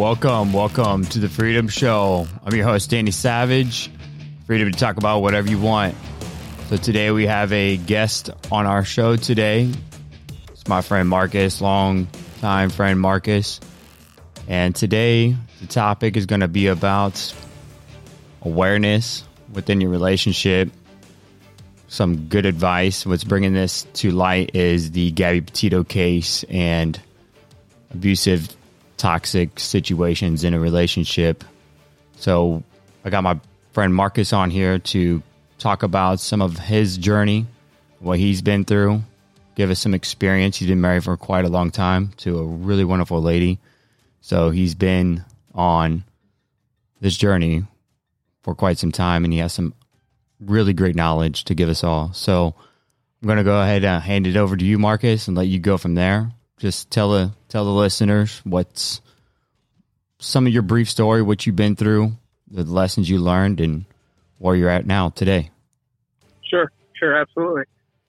Welcome, welcome to the Freedom Show. I'm your host, Danny Savage. Freedom to talk about whatever you want. So today we have a guest on our show today. It's my friend Marcos, long time friend Marcos. And today the topic is going to be about awareness within your relationship. Some good advice. What's bringing this to light is the Gabby Petito case and abusive, toxic situations in a relationship. So I got my friend Marcos on here to talk about some of his journey, what he's been through, give us some experience. He's been married for quite a long time to a really wonderful lady. So he's been on this journey for quite some time and he has some really great knowledge to give us all. So I'm going to go ahead and hand it over to you, Marcos, and let you go from there. Just tell the tell the listeners what's some of your brief story, what you've been through, the lessons you learned, and where you're at now today. Sure, sure, absolutely.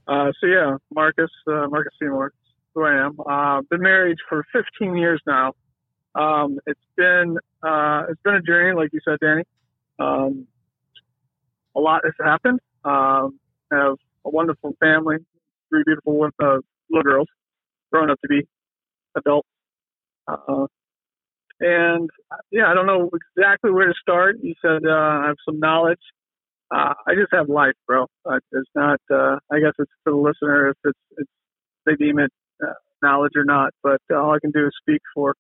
Uh, so yeah, Marcos, uh, Marcos Seymour, who I am. Uh, been married for 15 years now. Um, it's been uh, it's been a journey, like you said, Danny. Um, a lot has happened. Um, have a wonderful family, three beautiful uh, little girls, grown up to be adults. Uh, and yeah, I don't know exactly where to start. You said uh, I have some knowledge. Uh, I just have life, bro. Uh, it's not. Uh, I guess it's for the listener if it's, it's they deem it uh, knowledge or not. But uh, all I can do is speak for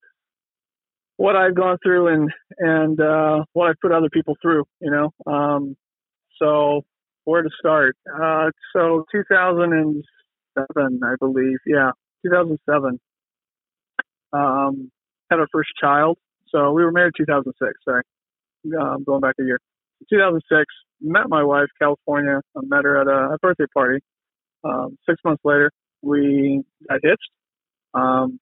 what I've gone through and and uh, what I've put other people through. You know. Um, so where to start? Uh, so 2007, I believe. Yeah, 2007. Um, had our first child. So we were married 2006. Sorry, um, going back a year. 2006, met my wife, California. I met her at a, a birthday party. Um, six months later, we got hitched. Um,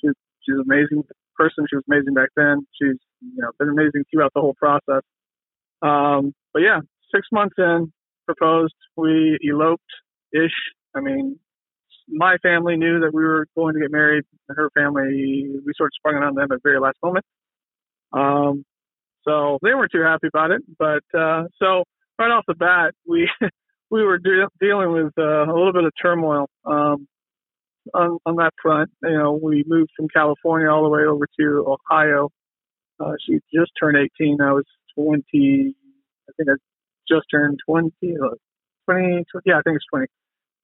she, she's an amazing person. She was amazing back then. She's you know been amazing throughout the whole process. Um, but yeah, six months in, proposed. We eloped ish. I mean, my family knew that we were going to get married. Her family, we sort of sprung it on them at the very last moment. Um, so they weren't too happy about it. But uh, so right off the bat, we we were de- dealing with uh, a little bit of turmoil um, on, on that front. You know, we moved from California all the way over to Ohio. Uh, she just turned 18. I was 20. I think I just turned 20. Uh, 20, 20 yeah, I think it's 20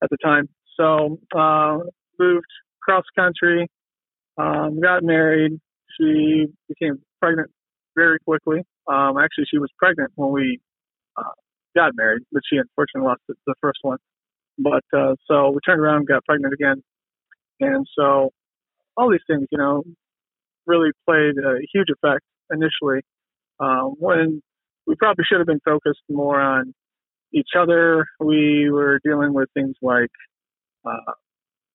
at the time. So uh, moved cross country, um, got married. She became pregnant very quickly. Um, actually, she was pregnant when we uh, got married, but she unfortunately lost the, the first one. But uh, so we turned around, got pregnant again, and so all these things, you know, really played a huge effect initially. Um, when we probably should have been focused more on each other. We were dealing with things like uh,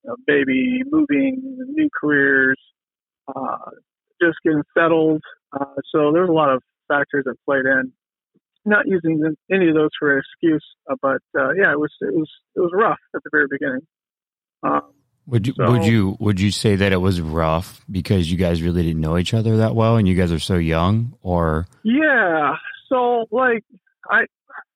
you know, baby moving, new careers, uh, just getting settled. Uh, so there's a lot of factors that played in. Not using any of those for an excuse, uh, but uh, yeah, it was it was it was rough at the very beginning. Um, would you so, would you would you say that it was rough because you guys really didn't know each other that well and you guys are so young, or yeah? So like I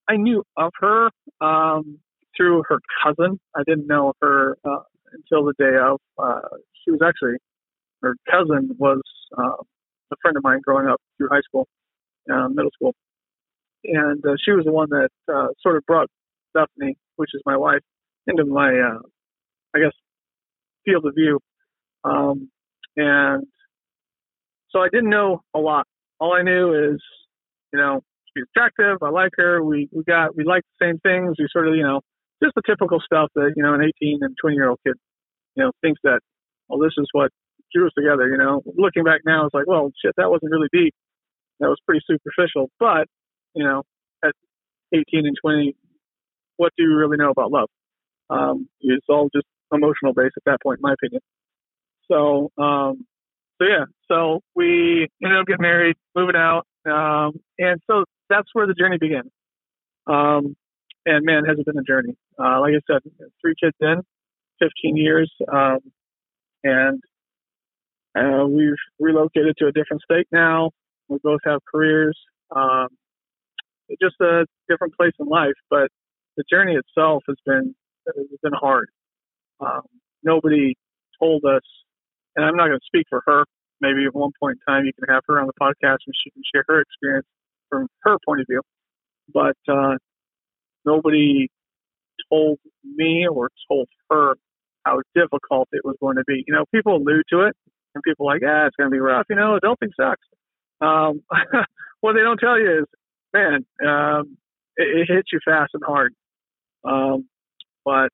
I knew of her um, through her cousin. I didn't know her uh, until the day of. Uh, she was actually her cousin was uh, a friend of mine growing up through high school, uh, middle school, and uh, she was the one that uh, sort of brought Bethany, which is my wife, into my, uh, I guess, field of view. Um, and so I didn't know a lot. All I knew is, you know, she's attractive. I like her. We we got we like the same things. We sort of, you know, just the typical stuff that you know an 18 and 20 year old kid, you know, thinks that, well, this is what drew us together. You know, looking back now, it's like, well, shit, that wasn't really deep. That was pretty superficial. But you know, at 18 and 20, what do you really know about love? Um, it's all just emotional based at that point, in my opinion. So, um, so yeah, so we ended up getting married, moving out, um, and so that's where the journey began. Um, and man, has it been a journey. Uh, like I said, three kids in, 15 years, um, and Uh, we've relocated to a different state now. We both have careers. Um, it's just a different place in life, but the journey itself has been has been hard. Um, nobody told us, and I'm not going to speak for her. Maybe at one point in time you can have her on the podcast and she can share her experience from her point of view. But uh, nobody told me or told her how difficult it was going to be. You know, people allude to it, and people are like, "Yeah, it's going to be rough." You know, adulting sucks. Um, what they don't tell you is, man, um, it, it hits you fast and hard. Um, but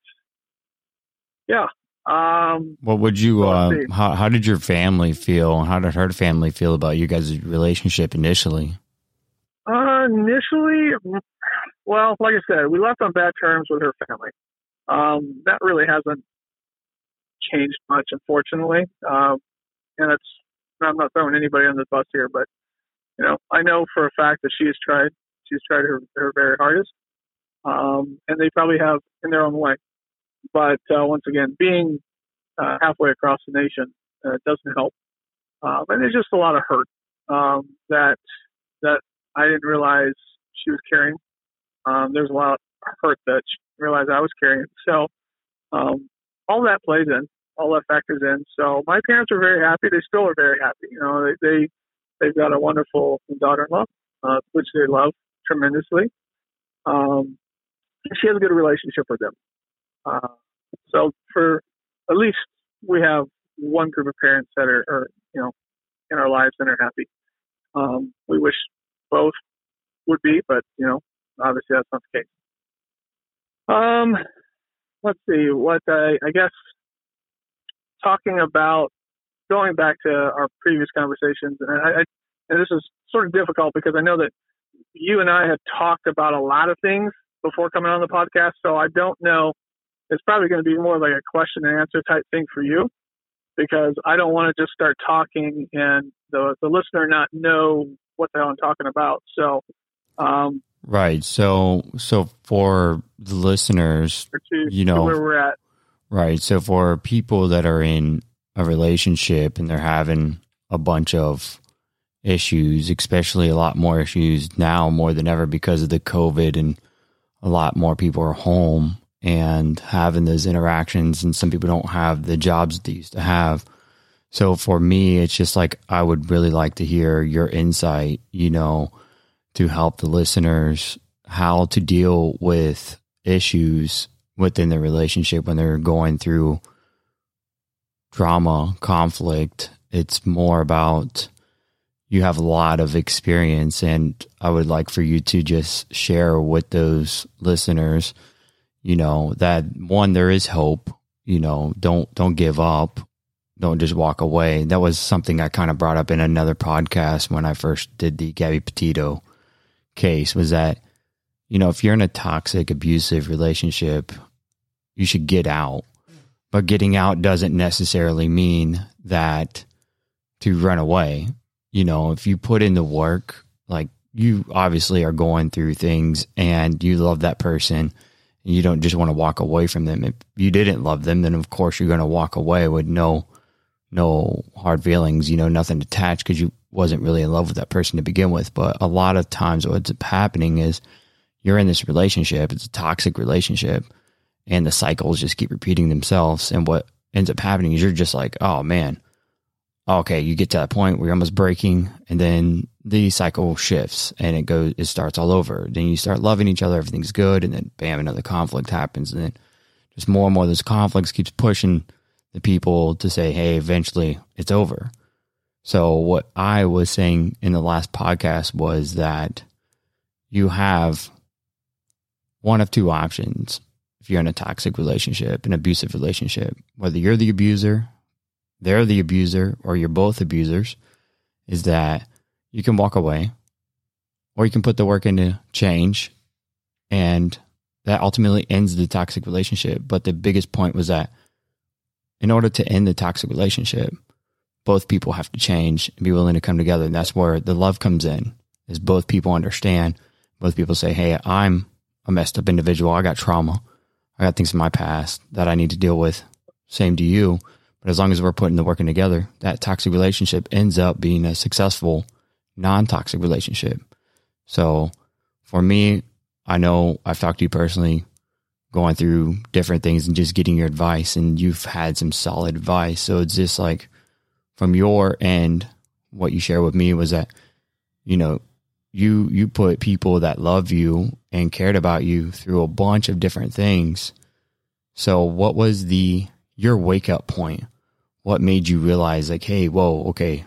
yeah. Um, what would you? Uh, how how did your family feel? How did her family feel about you guys' relationship initially? Uh, initially, well, like I said, we left on bad terms with her family. Um, that really hasn't changed much, unfortunately. Um, and it's I'm not throwing anybody on the bus here, but you know, I know for a fact that she has tried. She's tried her, her very hardest, um, and they probably have in their own way. But uh, once again, being uh, halfway across the nation uh, doesn't help, um, and there's just a lot of hurt um, that that I didn't realize she was carrying. Um, there's a lot of hurt that she realized I was carrying. So um, all that plays in, all that factors in. So my parents are very happy. They still are very happy. You know, they, they they've got a wonderful daughter-in-law, uh, which they love tremendously. Um, she has a good relationship with them. Uh, so for at least we have one group of parents that are, are you know, in our lives and are happy. Um, we wish both would be, but you know, obviously that's not the case. Um, let's see what I, I guess talking about going back to our previous conversations, and I, I and this is sort of difficult because I know that you and I had talked about a lot of things before coming on the podcast, so I don't know. It's probably going to be more like a question and answer type thing for you because I don't want to just start talking and the the listener not know what the hell I'm talking about. So, um, right. So, so for the listeners, to, you know where we're at, right. So for people that are in a relationship and they're having a bunch of issues, especially a lot more issues now more than ever because of the COVID and a lot more people are home and having those interactions and some people don't have the jobs they used to have so for me, it's just like I would really like to hear your insight, you know, to help the listeners how to deal with issues within the relationship when they're going through drama, conflict. It's more about you have a lot of experience and I would like for you to just share with those listeners, you know, that one there is hope, you know, don't don't give up don't just walk away. That was something I kind of brought up in another podcast when I first did the Gabby Petito case was that, you know, if you're in a toxic, abusive relationship, you should get out. But getting out doesn't necessarily mean that to run away. You know, if you put in the work, like you obviously are going through things and you love that person you don't just want to walk away from them. If you didn't love them, then of course you're going to walk away with no no hard feelings, you know, nothing attached because you wasn't really in love with that person to begin with. But a lot of times what's happening is you're in this relationship, it's a toxic relationship, and the cycles just keep repeating themselves. And what ends up happening is you're just like, oh man, okay, you get to that point where you're almost breaking, and then the cycle shifts and it goes, it starts all over. Then you start loving each other, everything's good, and then bam, another conflict happens, and then just more and more of those conflicts keeps pushing the people to say, hey, eventually it's over. So, what I was saying in the last podcast was that you have one of two options if you're in a toxic relationship, an abusive relationship, whether you're the abuser, they're the abuser, or you're both abusers, is that you can walk away or you can put the work into change and that ultimately ends the toxic relationship. But the biggest point was that in order to end the toxic relationship, both people have to change and be willing to come together. And that's where the love comes in is both people understand, both people say, Hey, I'm a messed up individual. I got trauma. I got things in my past that I need to deal with. Same to you. But as long as we're putting the working together, that toxic relationship ends up being a successful non toxic relationship. So for me, I know I've talked to you personally going through different things and just getting your advice and you've had some solid advice. So it's just like from your end, what you shared with me was that, you know, you you put people that love you and cared about you through a bunch of different things. So what was the your wake up point? What made you realize like, hey, whoa, okay,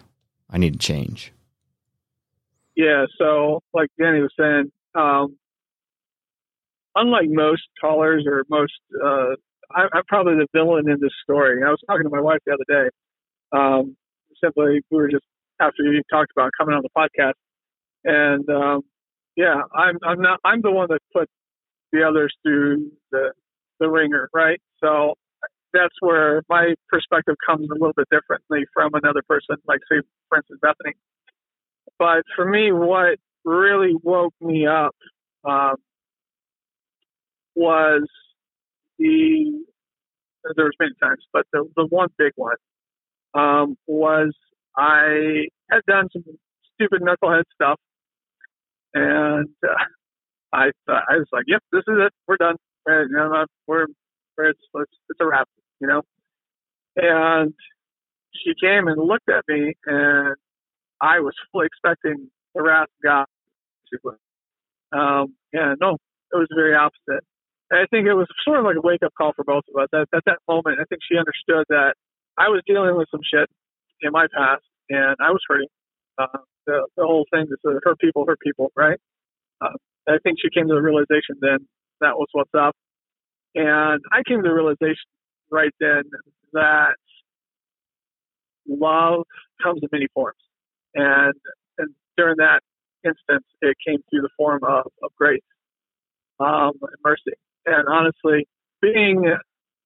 I need to change? Yeah, so like Danny was saying, um, unlike most callers or most, uh, I, am probably the villain in this story. I was talking to my wife the other day. Um, simply, we were just after you talked about coming on the podcast, and um, yeah, I'm I'm not I'm the one that put the others through the the ringer, right? So that's where my perspective comes a little bit differently from another person, like say, for instance, Bethany. But for me, what really woke me up um, was the there was many times, but the the one big one um, was I had done some stupid knucklehead stuff, and uh, I I was like, "Yep, this is it. We're done. We're we're, it's, it's it's a wrap," you know. And she came and looked at me, and I was fully expecting the wrath of God. Um, yeah, no, it was very opposite. I think it was sort of like a wake up call for both of us. At, at that moment, I think she understood that I was dealing with some shit in my past, and I was hurting. Uh, the, the whole thing is uh, hurt people, hurt people, right? Uh, I think she came to the realization then that was what's up, and I came to the realization right then that love comes in many forms, and and during that instance, it came through the form of, of grace um, and mercy. And honestly, being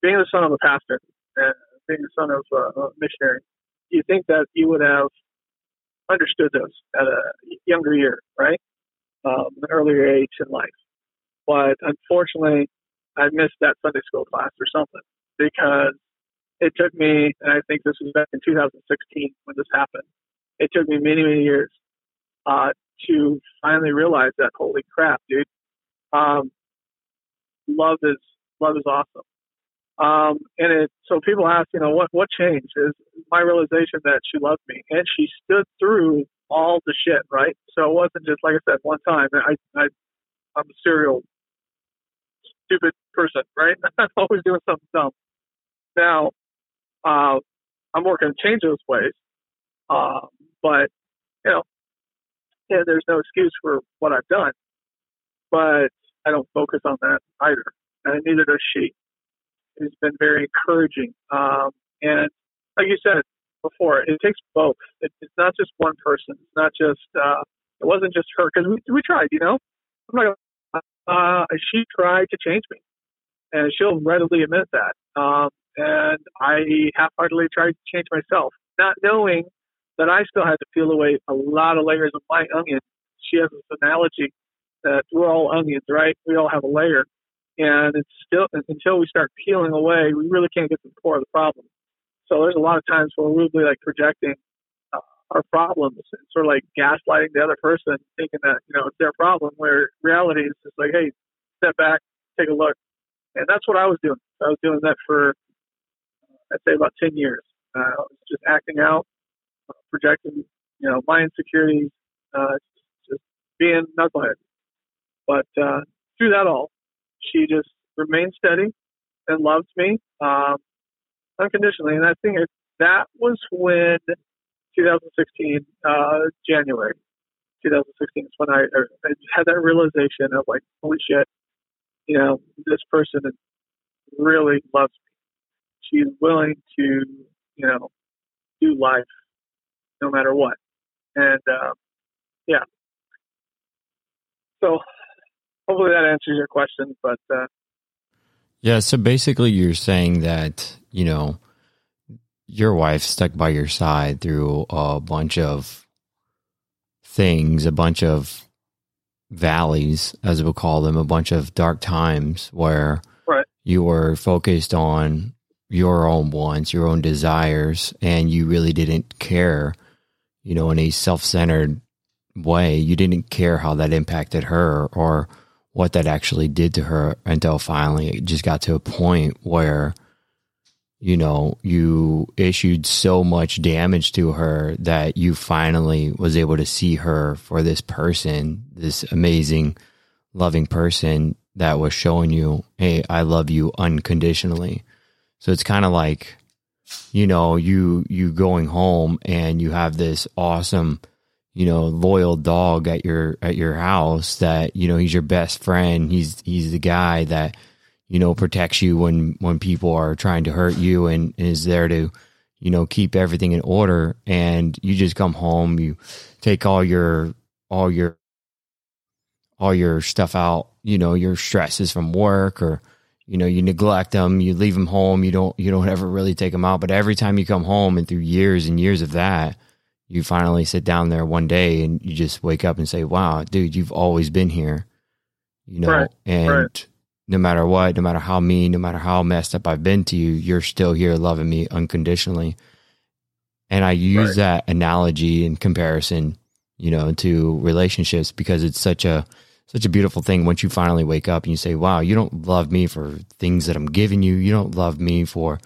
being the son of a pastor and being the son of a missionary, do you think that you would have understood those at a younger year, right? Um, an earlier age in life. But unfortunately, I missed that Sunday school class or something because it took me, and I think this was back in 2016 when this happened. It took me many, many years uh, to finally realize that, holy crap, dude, um, love is love is awesome. Um, and it, so people ask, you know, what, what changed is my realization that she loved me and she stood through all the shit, right? So it wasn't just, like I said, one time. I, I, I'm a serial stupid person, right? I'm always doing something dumb. Now, uh, I'm working to change those ways. Um, but, you know, yeah, there's no excuse for what I've done. But I don't focus on that either. And neither does she. It's been very encouraging. Um, and like you said before, it takes both. It, it's not just one person. It's not just, uh, it wasn't just her because we, we tried, you know, I'm like, uh, she tried to change me and she'll readily admit that. Um, and I half-heartedly tried to change myself, not knowing that I still had to peel away a lot of layers of my onion. She has this analogy that we're all onions, right? We all have a layer, and it's still until we start peeling away, we really can't get to the core of the problem. So there's a lot of times where we'll be like projecting uh, our problems and sort of like gaslighting the other person, thinking that you know it's their problem. Where reality is just like, hey, step back, take a look, and that's what I was doing. I was doing that for I'd say about ten years. Uh, I was just acting out, uh, projecting, you know, my insecurities, uh, just being knucklehead. But uh, through that all, she just remained steady and loved me um, unconditionally. And I think it, that was when 2016, uh, January 2016 is when I, I had that realization of like, holy shit, you know, this person really loves me. She's willing to, you know, do life no matter what. And uh, yeah. So hopefully that answers your question. But uh, yeah, so basically, you're saying that you know your wife stuck by your side through a bunch of things, a bunch of valleys, as we'll call them, a bunch of dark times where right. you were focused on your own wants, your own desires, and you really didn't care, you know, in a self centered way. You didn't care how that impacted her or what that actually did to her until finally it just got to a point where you know you issued so much damage to her that you finally was able to see her for this person this amazing loving person that was showing you hey i love you unconditionally. So it's kind of like you know you you going home and you have this awesome you know, loyal dog at your at your house that, you know, he's your best friend. He's he's the guy that, you know, protects you when when people are trying to hurt you and, is there to, you know, keep everything in order and you just come home, you take all your all your all your stuff out, you know, your stresses from work or you know, you neglect them, you leave them home, you don't you don't ever really take them out, but every time you come home and through years and years of that, you finally sit down there one day and you just wake up and say, "Wow, dude, you've always been here," you know, right, and right. no matter what, no matter how mean, no matter how messed up I've been to you, you're still here loving me unconditionally. And I use right. that analogy in comparison, you know, to relationships because it's such a such a beautiful thing once you finally wake up and you say, "Wow, you don't love me for things that I'm giving you. You don't love me for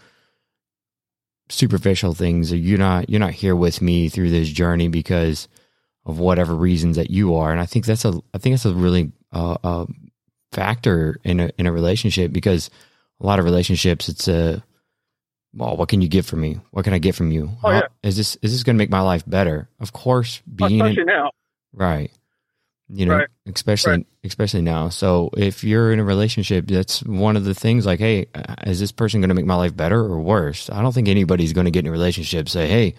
superficial things. Or you're not you're not here with me through this journey because of whatever reasons that you are. And i think that's a i think that's a really uh, uh, factor in a in a relationship because a lot of relationships it's a well what can you give for me? What can i get from you? Oh, yeah. is this is this going to make my life better? Of course being in, now right you know right. especially right. especially now so if you're in a relationship that's one of the things like hey uh, is this person going to make my life better or worse i don't think anybody's going to get in a relationship say hey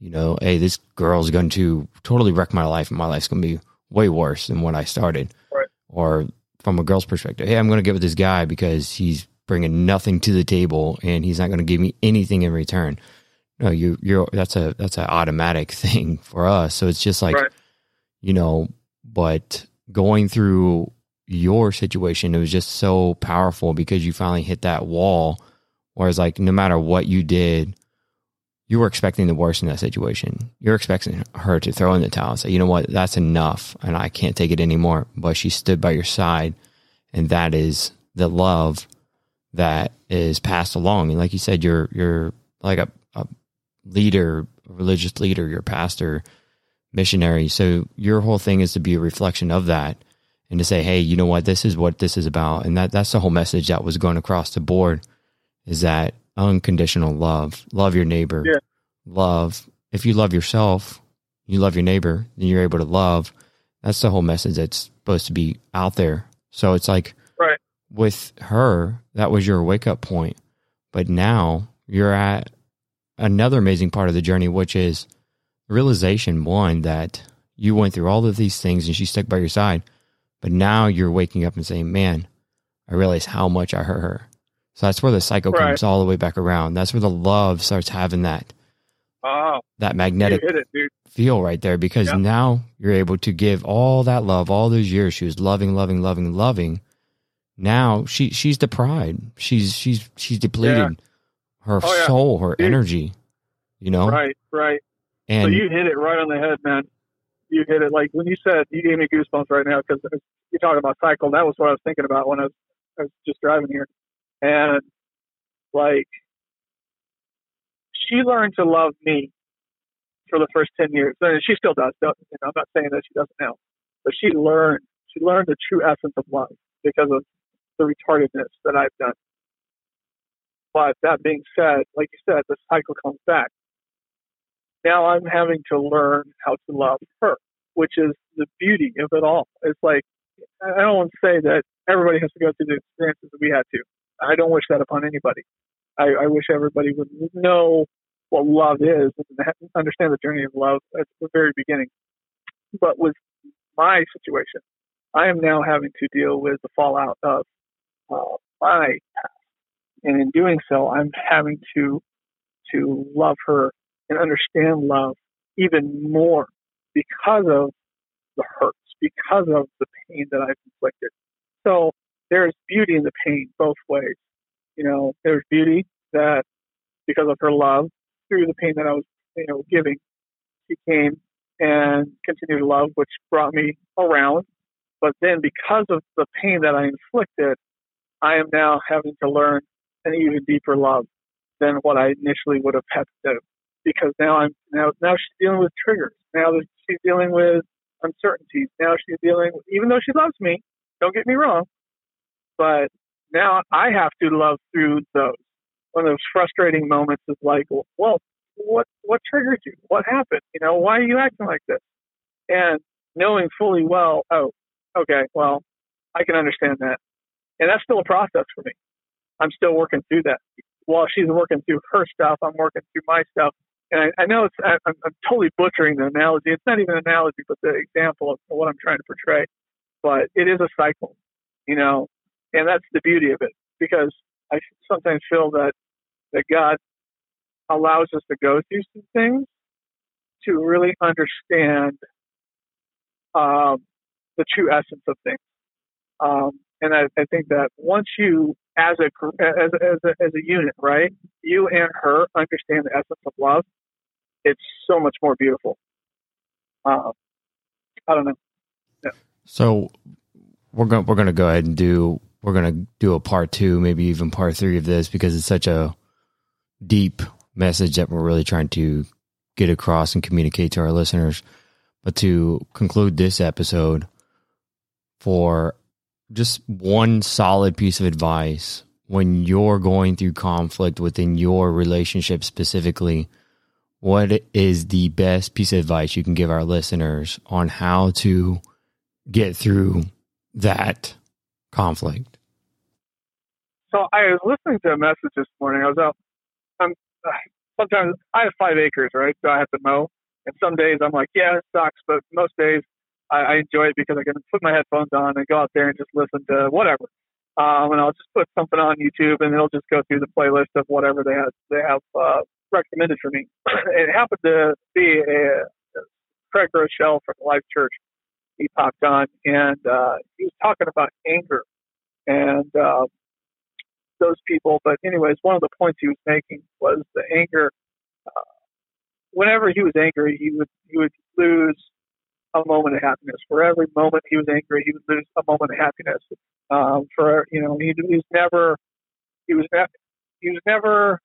you know hey this girl's going to totally wreck my life and my life's going to be way worse than when i started right. or from a girl's perspective hey i'm going to get with this guy because he's bringing nothing to the table and he's not going to give me anything in return no you you're that's a that's an automatic thing for us so it's just like you know but going through your situation, it was just so powerful because you finally hit that wall. Whereas, like, no matter what you did, you were expecting the worst in that situation. You're expecting her to throw in the towel and say, you know what, that's enough and I can't take it anymore. But she stood by your side. And that is the love that is passed along. And like you said, you're, you're like a, a leader, religious leader, your pastor missionary. So your whole thing is to be a reflection of that and to say, hey, you know what, this is what this is about. And that that's the whole message that was going across the board is that unconditional love. Love your neighbor. Yeah. Love. If you love yourself, you love your neighbor, then you're able to love. That's the whole message that's supposed to be out there. So it's like right. with her, that was your wake up point. But now you're at another amazing part of the journey, which is realization one that you went through all of these things and she stuck by your side, but now you're waking up and saying, "Man, I realize how much I hurt her." So that's where the cycle right. comes all the way back around. That's where the love starts having that oh, that magnetic it, feel right there because yeah. now you're able to give all that love all those years she was loving, loving, loving, loving. Now she she's deprived. She's she's she's depleted yeah. her oh, yeah. soul, her Dude. energy. You know, right, right. And so you hit it right on the head, man. You hit it like when you said you gave me goosebumps right now because you're talking about cycle. That was what I was thinking about when I was, I was just driving here, and like she learned to love me for the first ten years, and she still does. You know, I'm not saying that she doesn't now, but she learned she learned the true essence of love because of the retardedness that I've done. But that being said, like you said, the cycle comes back now I'm having to learn how to love her, which is the beauty of it all. It's like, I don't want to say that everybody has to go through the experiences that we had to. I don't wish that upon anybody. I, I wish everybody would know what love is and understand the journey of love at the very beginning. But with my situation, I am now having to deal with the fallout of uh, my past. And in doing so, I'm having to to love her and understand love even more because of the hurts, because of the pain that I've inflicted. So there's beauty in the pain both ways. You know, there's beauty that because of her love through the pain that I was, you know, giving, she came and continued to love, which brought me around. But then because of the pain that I inflicted, I am now having to learn an even deeper love than what I initially would have had to do. Because now I'm now now she's dealing with triggers. Now she's dealing with uncertainties. Now she's dealing with, even though she loves me, don't get me wrong, but now I have to love through those. One of those frustrating moments is like, well, what what triggered you? What happened? You know, why are you acting like this? And knowing fully well, oh, okay, well, I can understand that. And that's still a process for me. I'm still working through that. While she's working through her stuff, I'm working through my stuff. And I, I know it's, I, I'm, I'm totally butchering the analogy. It's not even an analogy, but the example of what I'm trying to portray. But it is a cycle, you know, and that's the beauty of it because I sometimes feel that, that God allows us to go through some things to really understand um, the true essence of things. Um, and I, I, think that once you, as a as as a, as a unit, right, you and her understand the essence of love, it's so much more beautiful. Uh, I don't know. Yeah. So we're going we're going to go ahead and do we're going to do a part two, maybe even part three of this because it's such a deep message that we're really trying to get across and communicate to our listeners. But to conclude this episode, for just one solid piece of advice when you're going through conflict within your relationship specifically, what is the best piece of advice you can give our listeners on how to get through that conflict? So I was listening to a message this morning. I was out. I'm sometimes I have five acres, right? So I have to mow. And some days I'm like, yeah, it sucks, but most days I, I enjoy it because I can put my headphones on and go out there and just listen to whatever. Um, and I'll just put something on YouTube and it'll just go through the playlist of whatever they have they have uh, recommended for me. it happened to be a, Craig Groeschel from Life Church. He popped on and uh, he was talking about anger and uh, those people. But anyways, one of the points he was making was the anger. Uh, whenever he was angry, he would he would lose a moment of happiness. For every moment he was angry, he would lose a moment of happiness. Um, for you know, he, he was never he was ne- he was never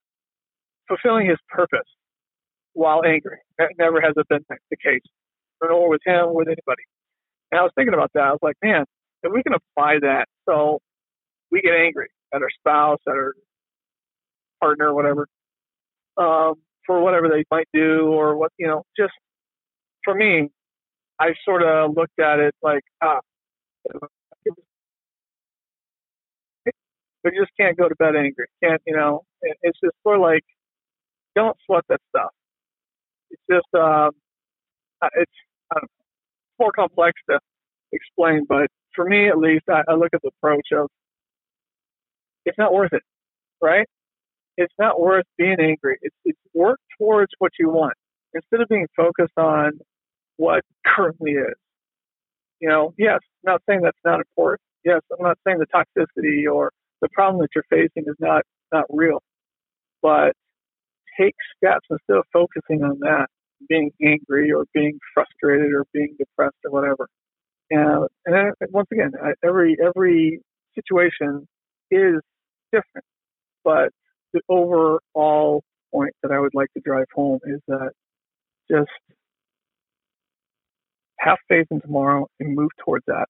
fulfilling his purpose while angry. That never has been the case, nor with him, with anybody. And I was thinking about that. I was like, man, if we can apply that, so we get angry at our spouse, at our partner, whatever, um, for whatever they might do, or what you know, just for me, I sort of looked at it like, ah, you just can't go to bed angry. Can't, you know, it's just sort of like, don't sweat that stuff. It's just, um, it's know, more complex to explain, but for me at least, I, I look at the approach of, it's not worth it, right? It's not worth being angry. It's, it's work towards what you want instead of being focused on what currently is. You know, yes, I'm not saying that's not important. Yes, I'm not saying the toxicity or the problem that you're facing is not not real, but take steps instead of focusing on that, being angry or being frustrated or being depressed or whatever. And, once again, every every situation is different, but the overall point that I would like to drive home is that just have faith in tomorrow and move towards that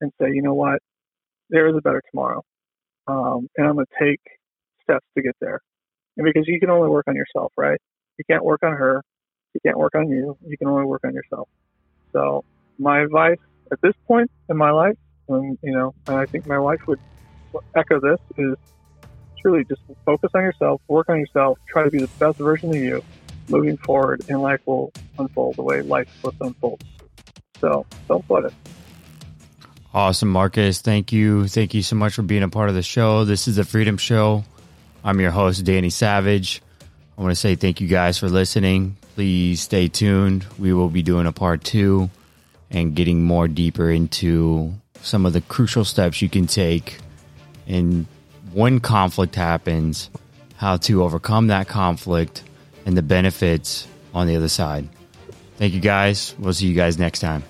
and say, you know what, there is a better tomorrow. Um, and I'm going to take steps to get there. And because you can only work on yourself, right? You can't work on her. You can't work on you. You can only work on yourself. So my advice at this point in my life, and you know, and I think my wife would echo this, is truly just focus on yourself, work on yourself, try to be the best version of you moving forward, and life will unfold the way life's supposed to unfold. So don't sweat it. Awesome, Marcos. Thank you. Thank you so much for being a part of the show. This is the Freedom Show. I'm your host, Danny Savage. I want to say thank you guys for listening. Please stay tuned. We will be doing a part two and getting more deeper into some of the crucial steps you can take and when conflict happens, how to overcome that conflict and the benefits on the other side. Thank you guys. We'll see you guys next time.